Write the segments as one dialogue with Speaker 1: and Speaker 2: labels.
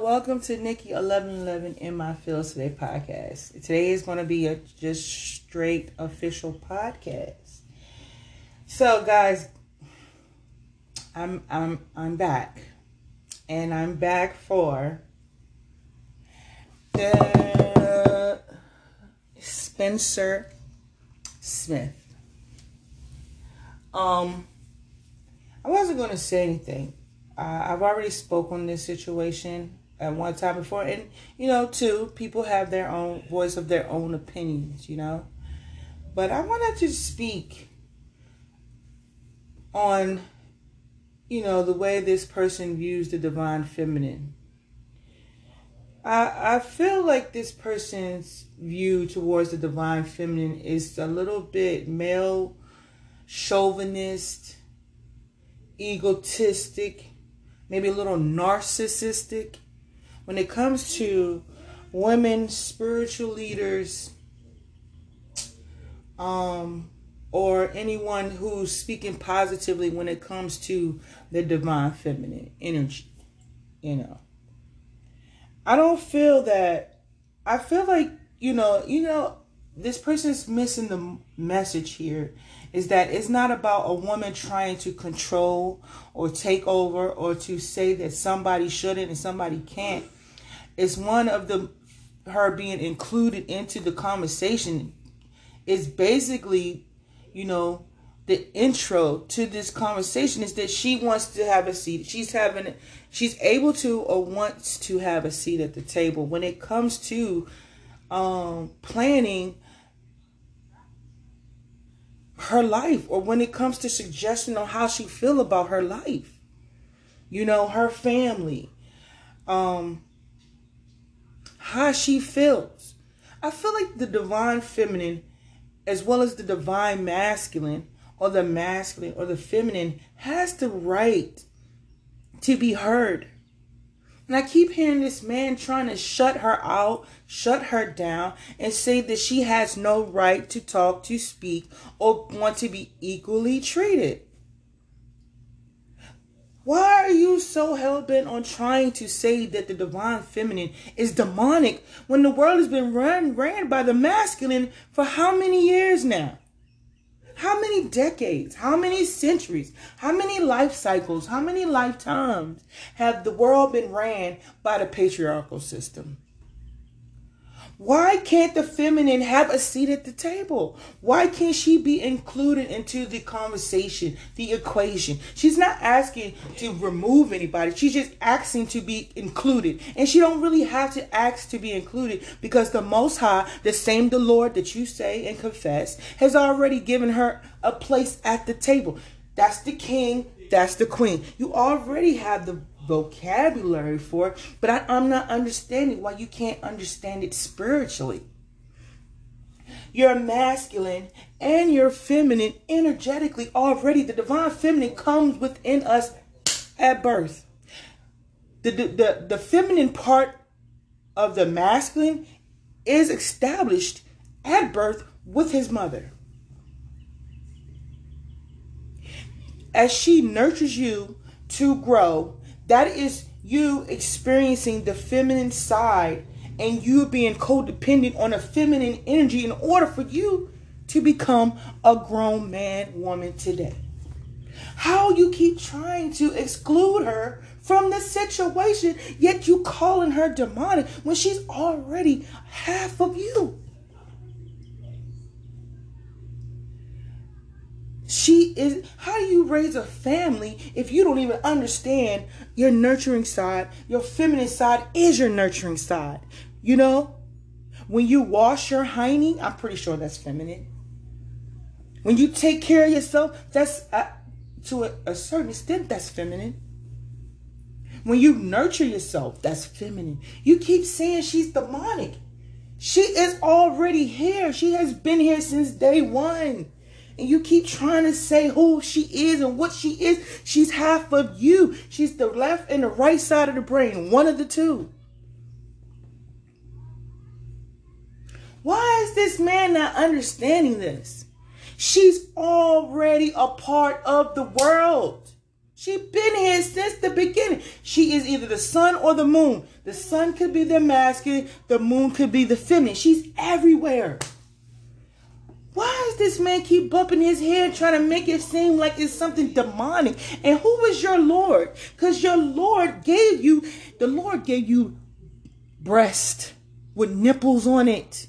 Speaker 1: welcome to Nikki eleven eleven in my fields today podcast. Today is going to be a just straight official podcast. So, guys, I'm I'm I'm back, and I'm back for the Spencer Smith. Um, I wasn't going to say anything I've already spoke on this situation at one time before, and you know, too, people have their own voice of their own opinions, you know. But I wanted to speak on, you know, the way this person views the divine feminine. I I feel like this person's view towards the divine feminine is a little bit male chauvinist, egotistic, maybe a little narcissistic when it comes to women spiritual leaders um or anyone who's speaking positively when it comes to the divine feminine energy you know i don't feel that i feel like you know you know this person's missing the message here is that it's not about a woman trying to control or take over or to say that somebody shouldn't and somebody can't. It's one of the her being included into the conversation is basically, you know, the intro to this conversation is that she wants to have a seat. She's having she's able to or wants to have a seat at the table when it comes to um planning her life or when it comes to suggestion on how she feel about her life you know her family um how she feels i feel like the divine feminine as well as the divine masculine or the masculine or the feminine has the right to be heard and I keep hearing this man trying to shut her out, shut her down, and say that she has no right to talk, to speak, or want to be equally treated. Why are you so hell bent on trying to say that the divine feminine is demonic when the world has been run ran by the masculine for how many years now? How many decades, how many centuries, how many life cycles, how many lifetimes have the world been ran by the patriarchal system? Why can't the feminine have a seat at the table? Why can't she be included into the conversation, the equation? She's not asking to remove anybody. She's just asking to be included. And she don't really have to ask to be included because the most high, the same the Lord that you say and confess, has already given her a place at the table. That's the king, that's the queen. You already have the vocabulary for it, but I, I'm not understanding why you can't understand it spiritually. You're masculine and you're feminine energetically already. The divine feminine comes within us at birth. The, the, the, the feminine part of the masculine is established at birth with his mother. As she nurtures you to grow that is you experiencing the feminine side and you being codependent on a feminine energy in order for you to become a grown man, woman today. How you keep trying to exclude her from the situation, yet you calling her demonic when she's already half of you. She is, how do you raise a family if you don't even understand your nurturing side? Your feminine side is your nurturing side. You know, when you wash your hiney, I'm pretty sure that's feminine. When you take care of yourself, that's uh, to a, a certain extent, that's feminine. When you nurture yourself, that's feminine. You keep saying she's demonic. She is already here. She has been here since day one and you keep trying to say who she is and what she is, she's half of you. She's the left and the right side of the brain, one of the two. Why is this man not understanding this? She's already a part of the world. She's been here since the beginning. She is either the sun or the moon. The sun could be the masculine, the moon could be the feminine. She's everywhere. Why does this man keep bumping his head trying to make it seem like it's something demonic? And who is your Lord? Because your Lord gave you, the Lord gave you breast with nipples on it.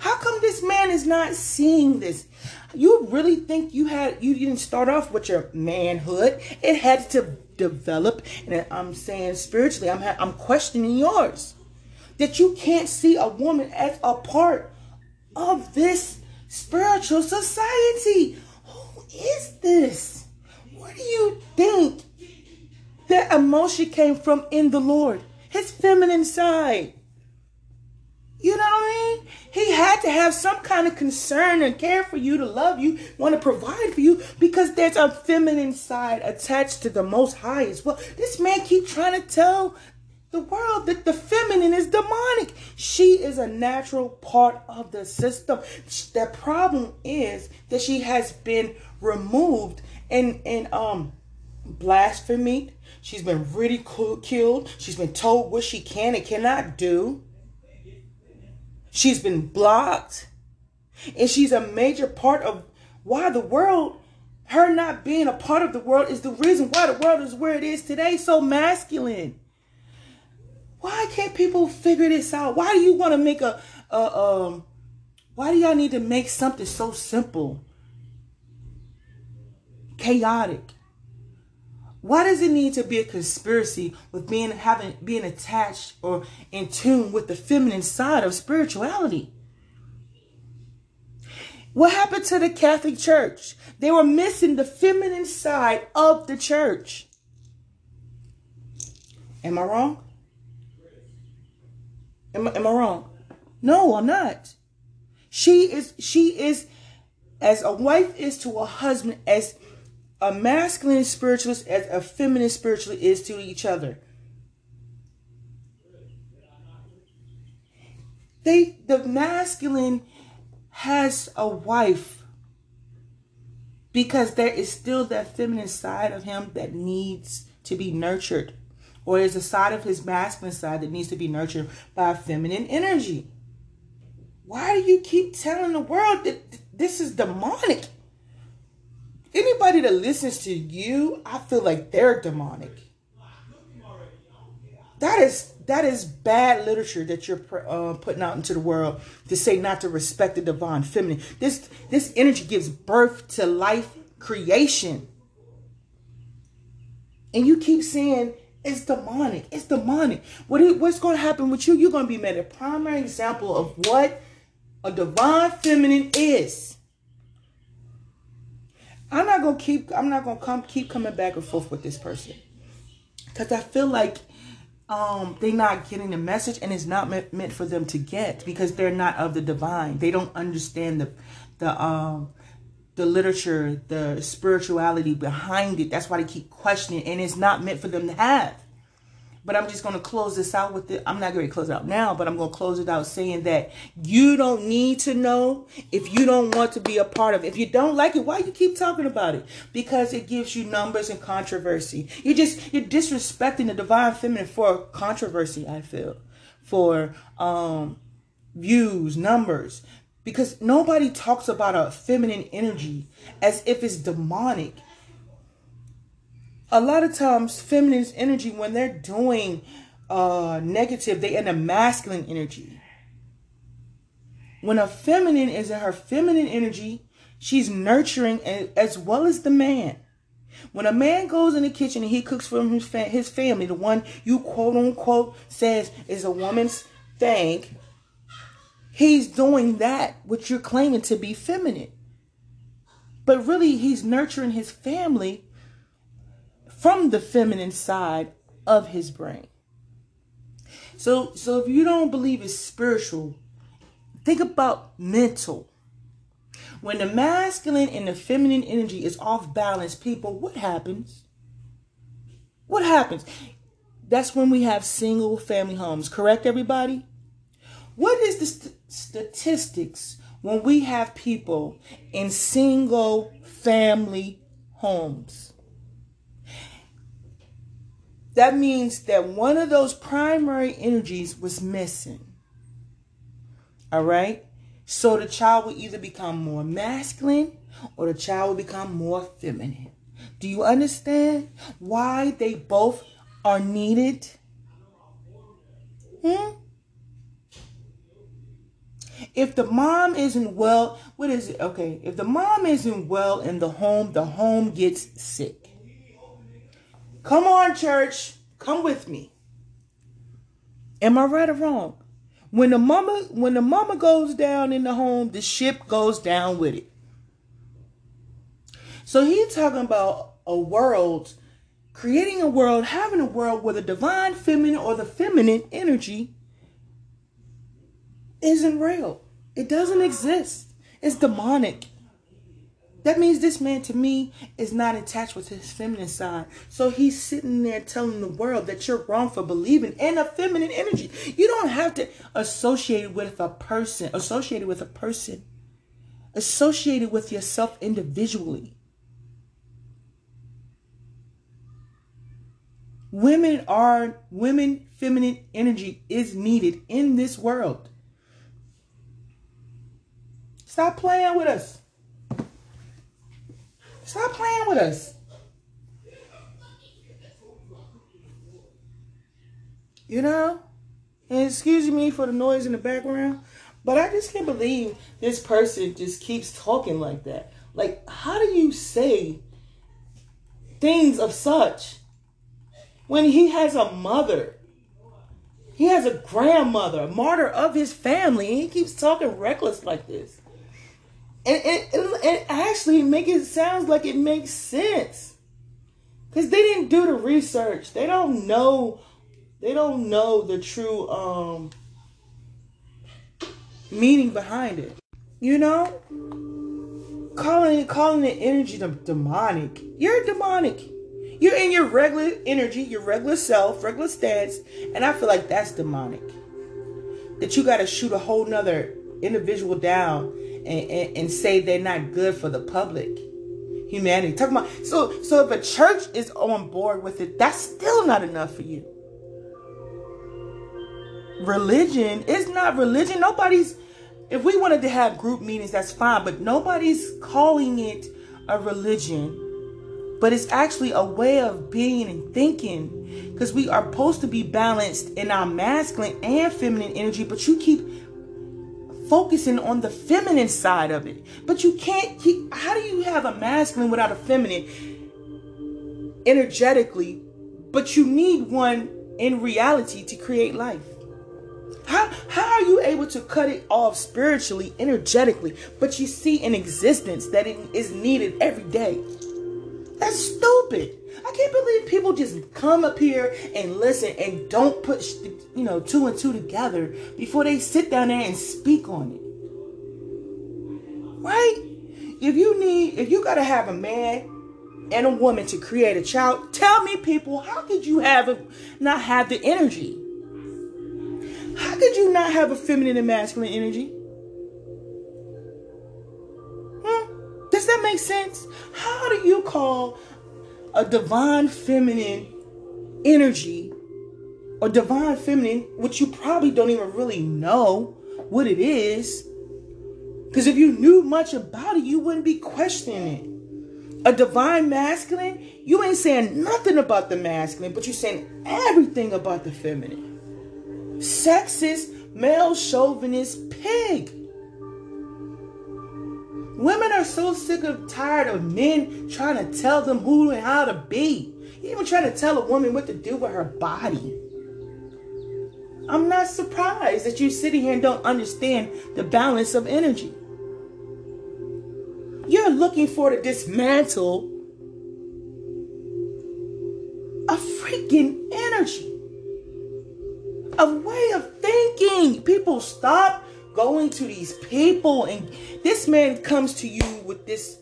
Speaker 1: How come this man is not seeing this? You really think you had you didn't start off with your manhood? It had to develop, and I'm saying spiritually, I'm I'm questioning yours that you can't see a woman as a part of this spiritual society. Who is this? What do you think that emotion came from in the Lord? His feminine side. You know what I mean? He had to have some kind of concern and care for you to love you, want to provide for you, because there's a feminine side attached to the Most High as well. This man keep trying to tell the world that the feminine is demonic. She is a natural part of the system. The problem is that she has been removed and and um blasphemy. She's been ridiculed. She's been told what she can and cannot do. She's been blocked. And she's a major part of why the world, her not being a part of the world, is the reason why the world is where it is today, so masculine. Why can't people figure this out? Why do you want to make a, a um, why do y'all need to make something so simple? Chaotic. Why does it need to be a conspiracy with being having being attached or in tune with the feminine side of spirituality? What happened to the Catholic Church? They were missing the feminine side of the church. Am I wrong? Am, am I wrong? No, I'm not. She is she is as a wife is to a husband as a masculine spiritualist as a feminine spiritualist is to each other. They the masculine has a wife because there is still that feminine side of him that needs to be nurtured or is a side of his masculine side that needs to be nurtured by feminine energy. Why do you keep telling the world that this is demonic? anybody that listens to you, I feel like they're demonic. That is that is bad literature that you're uh, putting out into the world to say not to respect the divine feminine. This this energy gives birth to life creation, and you keep saying it's demonic. It's demonic. What is, what's going to happen with you? You're going to be made a primary example of what a divine feminine is. I'm not gonna keep. I'm not gonna come keep coming back and forth with this person because I feel like um they're not getting the message and it's not meant, meant for them to get because they're not of the divine. They don't understand the the um the literature, the spirituality behind it. That's why they keep questioning, and it's not meant for them to have. But I'm just going to close this out with it. I'm not going to close it out now, but I'm going to close it out saying that you don't need to know if you don't want to be a part of it. If you don't like it, why you keep talking about it? Because it gives you numbers and controversy. You just you're disrespecting the divine feminine for controversy, I feel. For um views, numbers. Because nobody talks about a feminine energy as if it's demonic. A lot of times feminine energy when they're doing uh negative they in a masculine energy. When a feminine is in her feminine energy she's nurturing as well as the man. When a man goes in the kitchen and he cooks for his, his family the one you quote unquote says is a woman's thing he's doing that which you're claiming to be feminine but really he's nurturing his family from the feminine side of his brain. So, so if you don't believe it's spiritual, think about mental. When the masculine and the feminine energy is off balance, people, what happens? What happens? That's when we have single family homes, correct, everybody? What is this? Statistics when we have people in single family homes? that means that one of those primary energies was missing. All right? So the child will either become more masculine or the child will become more feminine. Do you understand why they both are needed? Hmm? If the mom isn't well, what is it? Okay, if the mom isn't well in the home, the home gets sick. Come on, church. Come with me. Am I right or wrong? When the mama when the mama goes down in the home, the ship goes down with it. So he's talking about a world, creating a world, having a world where the divine feminine or the feminine energy isn't real. It doesn't exist. It's demonic. That means this man to me is not attached with his feminine side. So he's sitting there telling the world that you're wrong for believing in a feminine energy. You don't have to associate with a person, associated with a person, associated with yourself individually. Women are women feminine energy is needed in this world. Stop playing with us. Stop playing with us. You know? And excuse me for the noise in the background, but I just can't believe this person just keeps talking like that. Like, how do you say things of such when he has a mother? He has a grandmother, a martyr of his family, and he keeps talking reckless like this and, and, and actually make it sounds like it makes sense. Because they didn't do the research. They don't know they don't know the true um meaning behind it. You know? Calling it calling it energy demonic. You're demonic. You're in your regular energy your regular self regular stance and i feel like that's demonic. That you got to shoot a whole nother individual down and, and, say they're not good for the public humanity. Talking about so so if a church is on board with it, that's still not enough for you. Religion is not religion. Nobody's if we wanted to have group meetings, that's fine, but nobody's calling it a religion. But it's actually a way of being and thinking. Because we are supposed to be balanced in our masculine and feminine energy, but you keep focusing on the feminine side of it. But you can't keep, how do you have a masculine without a feminine energetically, but you need one in reality to create life? How, how are you able to cut it off spiritually, energetically, but you see an existence that it is needed every day? That's stupid. I can't believe people just come up here and listen and don't put, you know, two and two together before they sit down there and speak on it. Right? If you need, if you got to have a man and a woman to create a child, tell me, people, how could you have a, not have the energy? How could you not have a feminine and masculine energy? Hmm? Does that make sense? How do you call a divine feminine energy or divine feminine, which you probably don't even really know what it is. Because if you knew much about it, you wouldn't be questioning it. A divine masculine, you ain't saying nothing about the masculine, but you're saying everything about the feminine. Sexist, male chauvinist pig. Women are so sick of tired of men trying to tell them who and how to be. Even trying to tell a woman what to do with her body. I'm not surprised that you're sitting here and don't understand the balance of energy. You're looking for to dismantle a freaking energy, a way of thinking. People stop going to these people and this man comes to you with this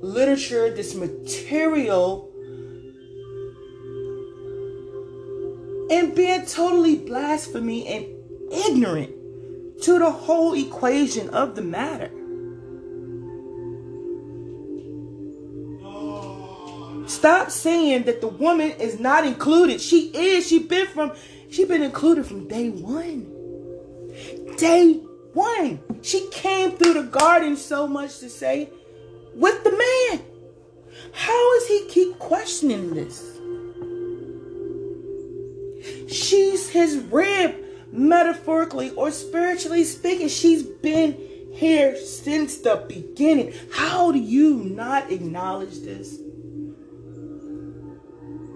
Speaker 1: literature, this material, and being totally blasphemy and ignorant to the whole equation of the matter. Stop saying that the woman is not included. She is. She been from she been included from day one. Day one. She came through the garden so much to say with the man. How does he keep questioning this? She's his rib, metaphorically or spiritually speaking. She's been here since the beginning. How do you not acknowledge this?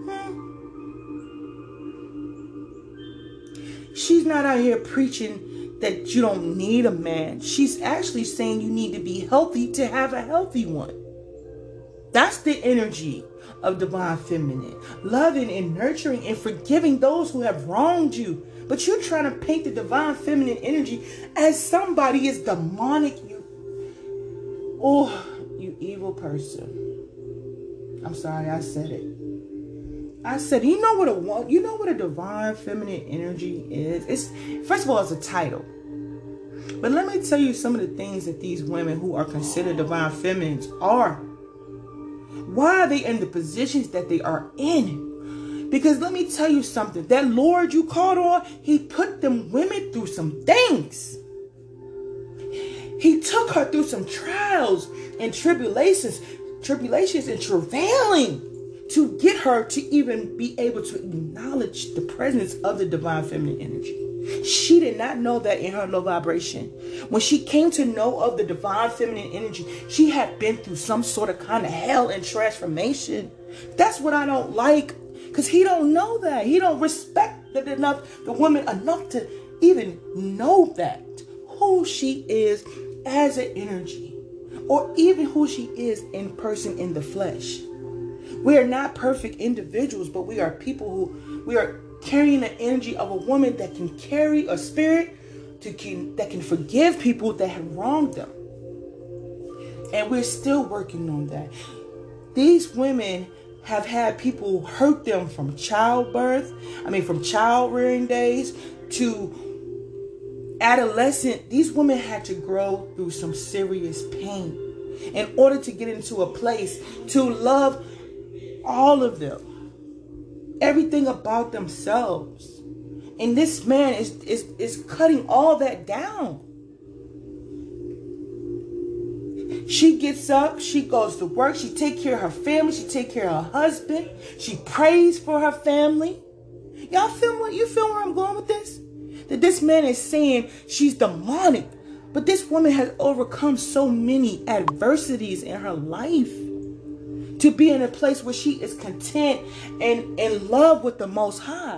Speaker 1: Hmm. She's not out here preaching that you don't need a man. She's actually saying you need to be healthy to have a healthy one. That's the energy of divine feminine. Loving and nurturing and forgiving those who have wronged you. But you're trying to paint the divine feminine energy as somebody is demonic. You, oh, you evil person. I'm sorry, I said it. I said, you know what a you know what a divine feminine energy is? It's first of all, it's a title. But let me tell you some of the things that these women who are considered divine feminines are. Why are they in the positions that they are in? Because let me tell you something. That Lord you called on, he put them women through some things. He took her through some trials and tribulations, tribulations and travailing to get her to even be able to acknowledge the presence of the divine feminine energy. She did not know that in her low vibration. When she came to know of the divine feminine energy, she had been through some sort of kind of hell and transformation. That's what I don't like. Because he don't know that. He don't respect enough, the woman enough to even know that. Who she is as an energy. Or even who she is in person in the flesh. We are not perfect individuals, but we are people who we are carrying the energy of a woman that can carry a spirit to can, that can forgive people that have wronged them. And we're still working on that. These women have had people hurt them from childbirth, I mean, from child rearing days to adolescent. These women had to grow through some serious pain in order to get into a place to love all of them everything about themselves. And this man is, is, is cutting all that down. She gets up, she goes to work, she take care of her family, she take care of her husband, she prays for her family. Y'all feel what you feel where I'm going with this? That this man is saying she's demonic, but this woman has overcome so many adversities in her life to be in a place where she is content and in love with the Most High.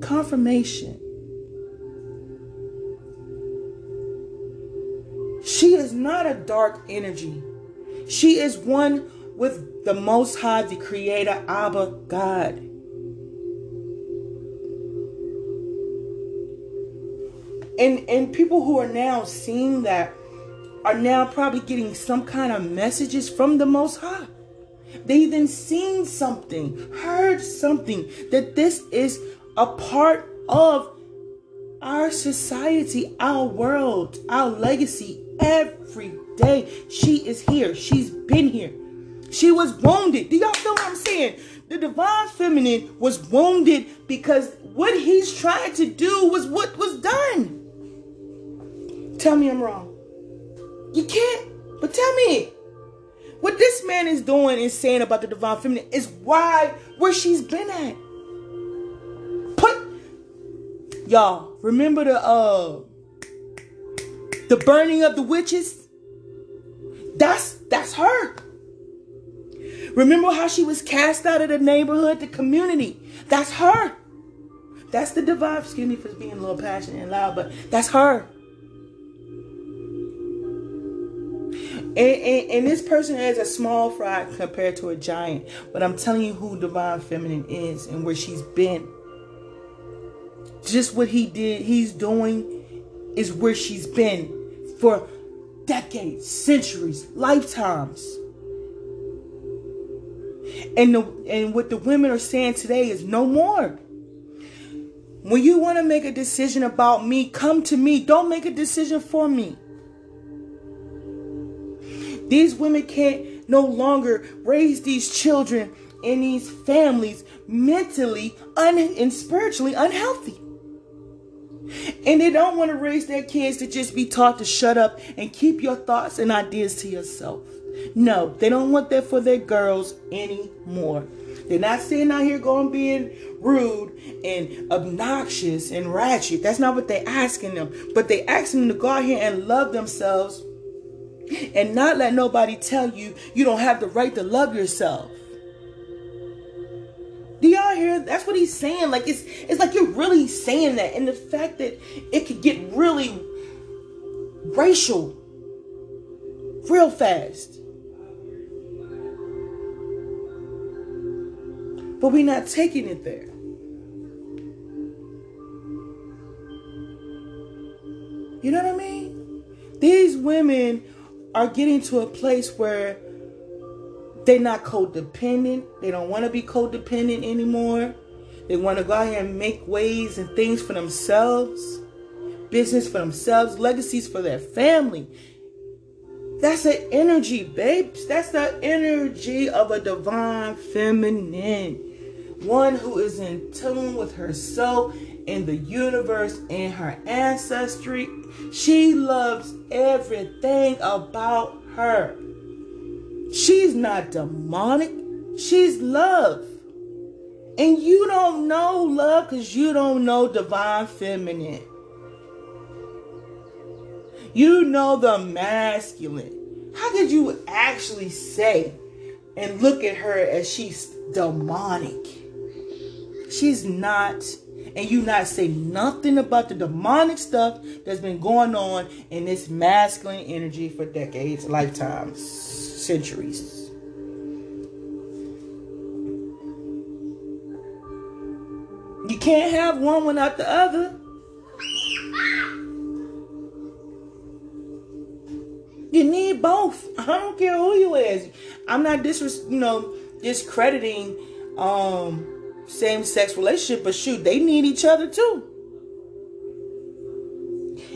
Speaker 1: Confirmation. She is not a dark energy. She is one with the Most High, the Creator, Abba, God. And, and people who are now seeing that are now probably getting some kind of messages from the Most High. They then seen something, heard something that this is a part of our society, our world, our legacy every day. She is here. She's been here. She was wounded. Do y'all feel what I'm saying? The divine feminine was wounded because what he's trying to do was what was done. Tell me I'm wrong. Can't. But tell me, what this man is doing and saying about the divine feminine is why where she's been at. Put y'all remember the uh the burning of the witches. That's that's her. Remember how she was cast out of the neighborhood, the community. That's her. That's the divine. Excuse me for being a little passionate and loud, but that's her. And, and, and, this person is a small fry compared to a giant. But I'm telling you who Divine Feminine is and where she's been. Just what he did, he's doing is where she's been for decades, centuries, lifetimes. And the and what the women are saying today is no more. When you want to make a decision about me, come to me. Don't make a decision for me. These women can't no longer raise these children in these families mentally un- and spiritually unhealthy. And they don't want to raise their kids to just be taught to shut up and keep your thoughts and ideas to yourself. No, they don't want that for their girls anymore. They're not sitting out here going being rude and obnoxious and ratchet. That's not what they're asking them. But they asking them to go out here and love themselves and not let nobody tell you you don't have the right to love yourself. Do y'all hear? That's what he's saying. Like it's it's like you're really saying that, and the fact that it could get really racial real fast. But we're not taking it there. You know what I mean? These women are getting to a place where they're not codependent. They don't want to be codependent anymore. They want to go out here and make ways and things for themselves, business for themselves, legacies for their family. That's an energy, babes. That's the energy of a divine feminine one who is in tune with herself and the universe and her ancestry. She loves everything about her. She's not demonic, she's love. And you don't know love because you don't know divine feminine. You know the masculine. How could you actually say and look at her as she's demonic? she's not and you not say nothing about the demonic stuff that's been going on in this masculine energy for decades, lifetimes, centuries. You can't have one without the other. You need both. I don't care who you is. I'm not disres you know discrediting um same sex relationship, but shoot, they need each other too.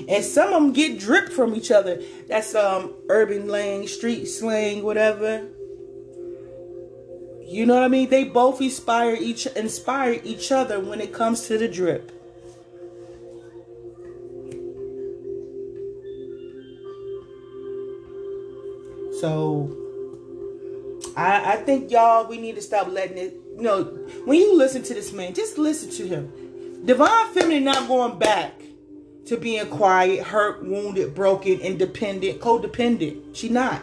Speaker 1: And some of them get dripped from each other. That's um urban slang, street slang, whatever. You know what I mean? They both inspire each inspire each other when it comes to the drip. So I, I think y'all we need to stop letting it you know, when you listen to this man, just listen to him. Divine feminine not going back to being quiet, hurt, wounded, broken, independent, codependent. She not.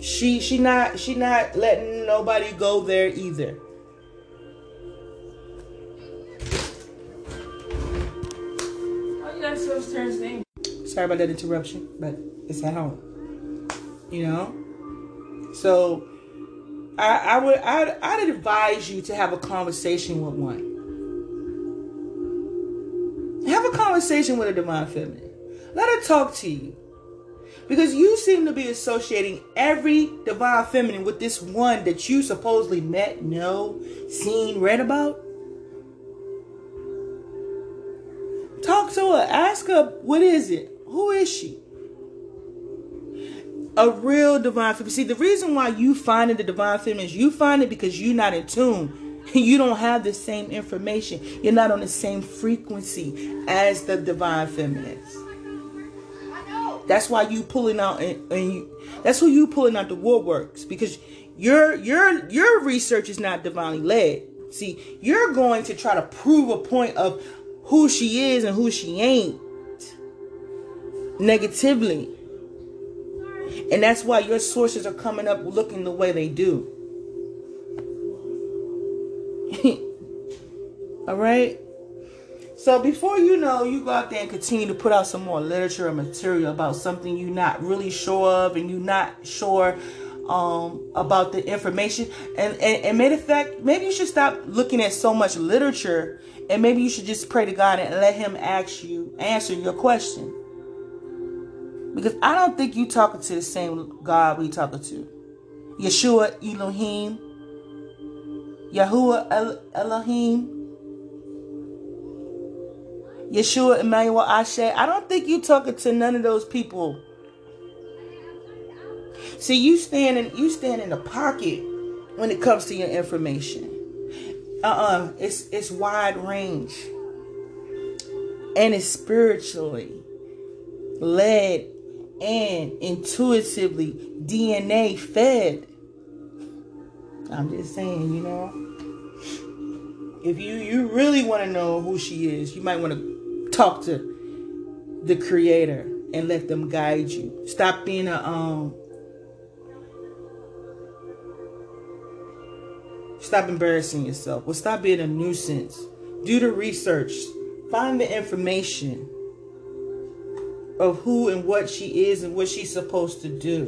Speaker 1: She she not she not letting nobody go there either.
Speaker 2: Why you gotta say
Speaker 1: Sorry about that interruption, but it's at home. You know? So I, I would I'd, I'd advise you to have a conversation with one. Have a conversation with a divine feminine. Let her talk to you. Because you seem to be associating every divine feminine with this one that you supposedly met, know, seen, read about. Talk to her. Ask her, what is it? Who is she? A real divine feminine. See, the reason why you find it the divine feminine is you find it because you're not in tune. You don't have the same information. You're not on the same frequency as the divine feminines. That's why you pulling out and, and you, that's who you pulling out the woodworks because your your your research is not divinely led. See, you're going to try to prove a point of who she is and who she ain't negatively. And that's why your sources are coming up looking the way they do. All right? So before you know, you go out there and continue to put out some more literature and material about something you're not really sure of and you're not sure um, about the information. And, and, and matter of fact, maybe you should stop looking at so much literature and maybe you should just pray to God and let him ask you, answer your question. Because I don't think you talking to the same God we talking to. Yeshua Elohim. Yahuwah El- Elohim. Yeshua Emmanuel Ashe. I don't think you talking to none of those people. See, you stand in you stand in the pocket when it comes to your information. Uh-uh. It's it's wide range. And it's spiritually led and intuitively DNA fed. I'm just saying, you know. If you you really want to know who she is, you might want to talk to the creator and let them guide you. Stop being a um Stop embarrassing yourself. Well, stop being a nuisance. Do the research. Find the information of who and what she is and what she's supposed to do.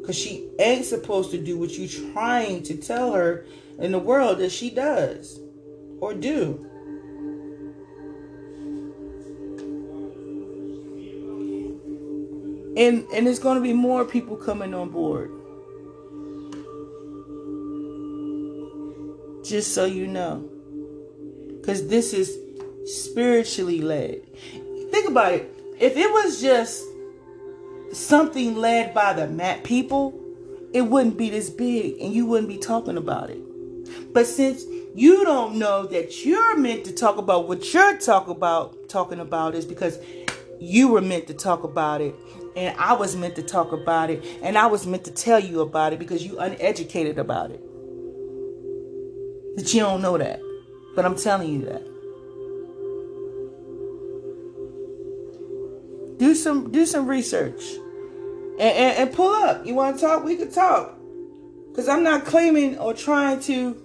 Speaker 1: Because she ain't supposed to do what you're trying to tell her in the world that she does or do. And, and there's going to be more people coming on board. Just so you know. Because this is spiritually led. Think about it. If it was just something led by the mat people, it wouldn't be this big and you wouldn't be talking about it. But since you don't know that you're meant to talk about what you're talk about talking about is because you were meant to talk about it and I was meant to talk about it and I was meant to tell you about it because you uneducated about it. That you don't know that. But I'm telling you that. Do some do some research. And, and, and pull up. You want to talk? We can talk. Because I'm not claiming or trying to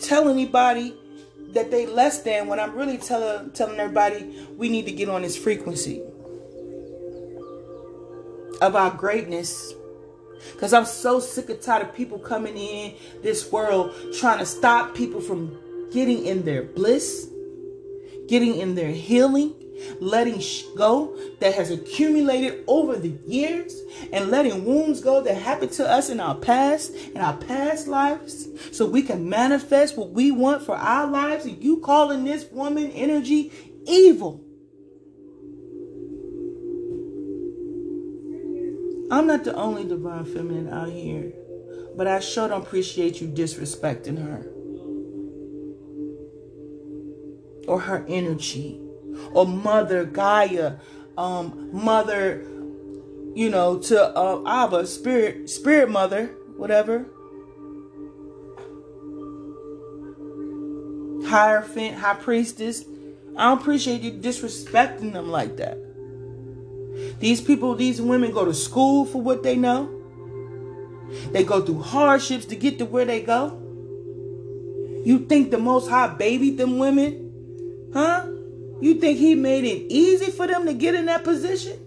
Speaker 1: tell anybody that they less than when I'm really telling telling everybody we need to get on this frequency of our greatness because I'm so sick and tired of people coming in this world trying to stop people from getting in their bliss, getting in their healing, letting go that has accumulated over the years, and letting wounds go that happened to us in our past, in our past lives, so we can manifest what we want for our lives. And you calling this woman energy evil. I'm not the only divine feminine out here, but I sure don't appreciate you disrespecting her or her energy or Mother Gaia, um, Mother, you know, to uh, Abba, Spirit, Spirit Mother, whatever. Hierophant, High Priestess. I don't appreciate you disrespecting them like that. These people, these women go to school for what they know. They go through hardships to get to where they go. You think the Most High babied them women? Huh? You think He made it easy for them to get in that position?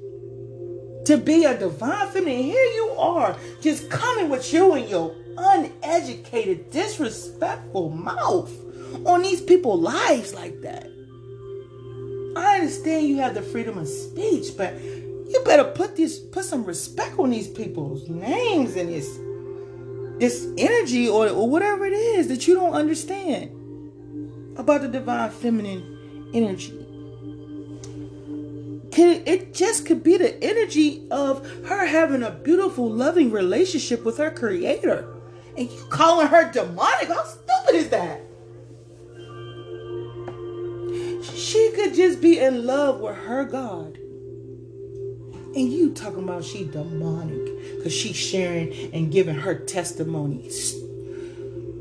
Speaker 1: To be a divine feminine? Here you are, just coming with you and your uneducated, disrespectful mouth on these people's lives like that. I understand you have the freedom of speech, but you better put this put some respect on these people's names and this this energy or, or whatever it is that you don't understand about the divine feminine energy. Can, it just could be the energy of her having a beautiful, loving relationship with her creator. And you calling her demonic? How stupid is that? She could just be in love with her God. And you talking about she demonic because she's sharing and giving her testimonies.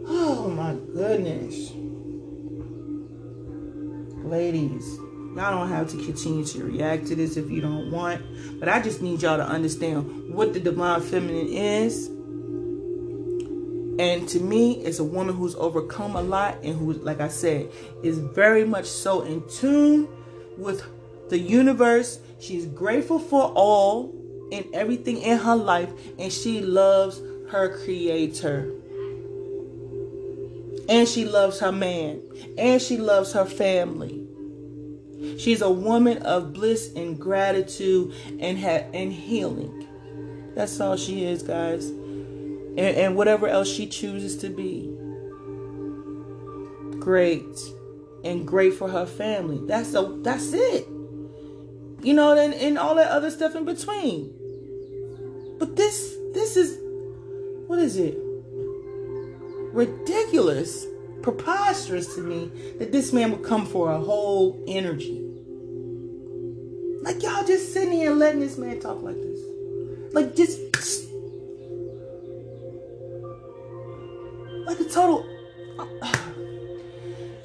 Speaker 1: Oh my goodness. Ladies, y'all don't have to continue to react to this if you don't want. But I just need y'all to understand what the divine feminine is. And to me, it's a woman who's overcome a lot and who, like I said, is very much so in tune with the universe She's grateful for all and everything in her life, and she loves her creator. And she loves her man, and she loves her family. She's a woman of bliss and gratitude and ha- and healing. That's all she is, guys. And, and whatever else she chooses to be. Great. and great for her family. That's a that's it. You know, and, and all that other stuff in between. But this this is what is it? Ridiculous, preposterous to me that this man would come for a whole energy. Like y'all just sitting here letting this man talk like this. Like just like a total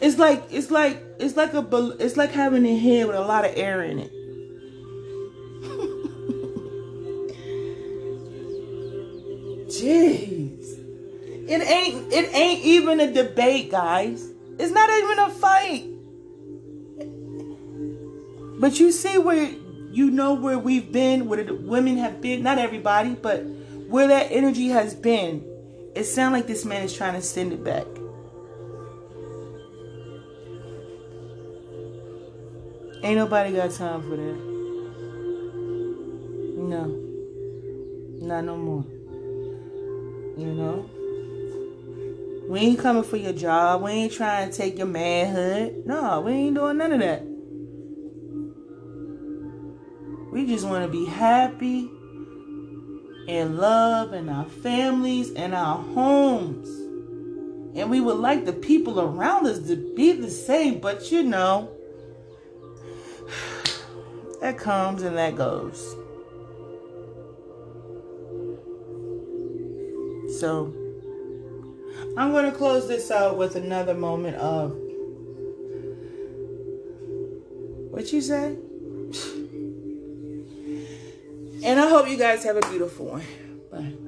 Speaker 1: it's like it's like it's like a it's like having a head with a lot of air in it. Jeez. It ain't it ain't even a debate, guys. It's not even a fight. But you see where you know where we've been, where the women have been, not everybody, but where that energy has been. It sounds like this man is trying to send it back. Ain't nobody got time for that. No. Not no more. You know? We ain't coming for your job. We ain't trying to take your manhood. No, we ain't doing none of that. We just want to be happy and love in our families and our homes. And we would like the people around us to be the same, but you know, that comes and that goes. So, I'm going to close this out with another moment of what you say? And I hope you guys have a beautiful one.